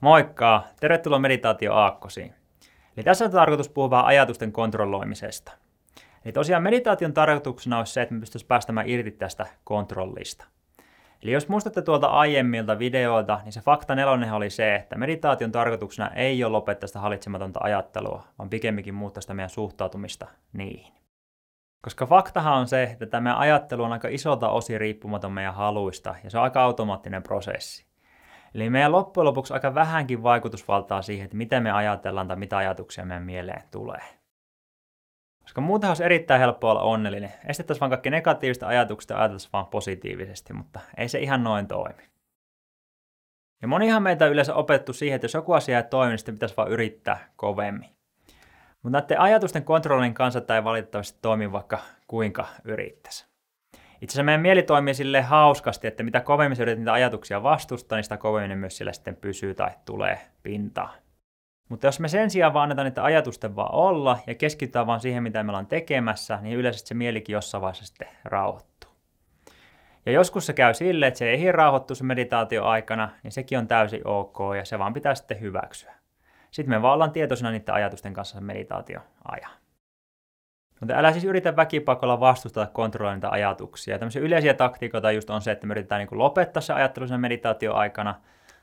Moikka! Tervetuloa Meditaatio Aakkosiin. Eli tässä on tarkoitus puhua vähän ajatusten kontrolloimisesta. Eli tosiaan meditaation tarkoituksena olisi se, että me pystyisimme päästämään irti tästä kontrollista. Eli jos muistatte tuolta aiemmilta videoilta, niin se fakta nelonen oli se, että meditaation tarkoituksena ei ole lopettaa sitä hallitsematonta ajattelua, vaan pikemminkin muuttaa sitä meidän suhtautumista niihin. Koska faktahan on se, että tämä ajattelu on aika isolta osin riippumaton meidän haluista, ja se on aika automaattinen prosessi. Eli meidän loppujen lopuksi aika vähänkin vaikutusvaltaa siihen, että miten me ajatellaan tai mitä ajatuksia meidän mieleen tulee. Koska muutenhan olisi erittäin helppo olla onnellinen. Estettäisiin vaan kaikki negatiivista ajatukset ja ajateltaisiin vaan positiivisesti, mutta ei se ihan noin toimi. Ja monihan meitä on yleensä opettu siihen, että jos joku asia ei toimi, niin pitäisi vaan yrittää kovemmin. Mutta näiden ajatusten kontrollin kanssa tämä ei valitettavasti toimi vaikka kuinka yrittäisi. Itse asiassa meidän mieli toimii sille hauskasti, että mitä kovemmin se yrität niitä ajatuksia vastustaa, niin sitä kovemmin myös sillä sitten pysyy tai tulee pintaan. Mutta jos me sen sijaan vaan annetaan niitä ajatusten vaan olla ja keskitytään vaan siihen, mitä me ollaan tekemässä, niin yleensä se mielikin jossain vaiheessa sitten rauhoittuu. Ja joskus se käy sille, että se ei rauhoittu se meditaatio aikana, niin sekin on täysin ok ja se vaan pitää sitten hyväksyä. Sitten me vaan ollaan tietoisena niiden ajatusten kanssa meditaatio ajan. Mutta älä siis yritä väkipakolla vastustaa kontrolloida ajatuksia. Tämmöisiä yleisiä taktiikoita just on se, että me yritetään niin lopettaa se ajattelu sen meditaatio aikana,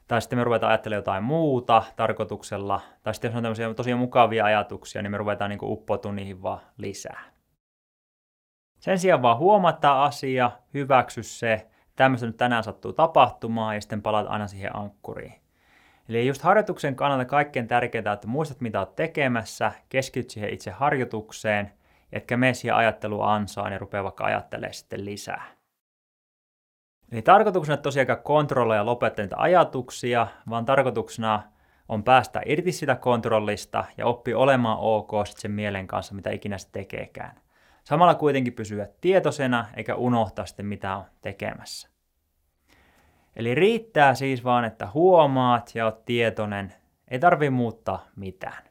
tai sitten me ruvetaan ajattelemaan jotain muuta tarkoituksella, tai sitten jos on tämmöisiä tosi mukavia ajatuksia, niin me ruvetaan niin uppoutumaan niihin vaan lisää. Sen sijaan vaan huomata asia, hyväksy se, tämmöistä nyt tänään sattuu tapahtumaan, ja sitten palaat aina siihen ankkuriin. Eli just harjoituksen kannalta kaikkein tärkeintä, että muistat mitä olet tekemässä, keskityt siihen itse harjoitukseen, etkä mene siihen ajatteluansaan ja rupea vaikka ajattelemaan sitten lisää. Eli tarkoituksena tosiaan kontrolloida ja lopettaa niitä ajatuksia, vaan tarkoituksena on päästä irti sitä kontrollista ja oppia olemaan ok sitten sen mielen kanssa, mitä ikinä se tekeekään. Samalla kuitenkin pysyä tietoisena eikä unohtaa sitten mitä on tekemässä. Eli riittää siis vaan, että huomaat ja oot tietoinen, ei tarvi muuttaa mitään.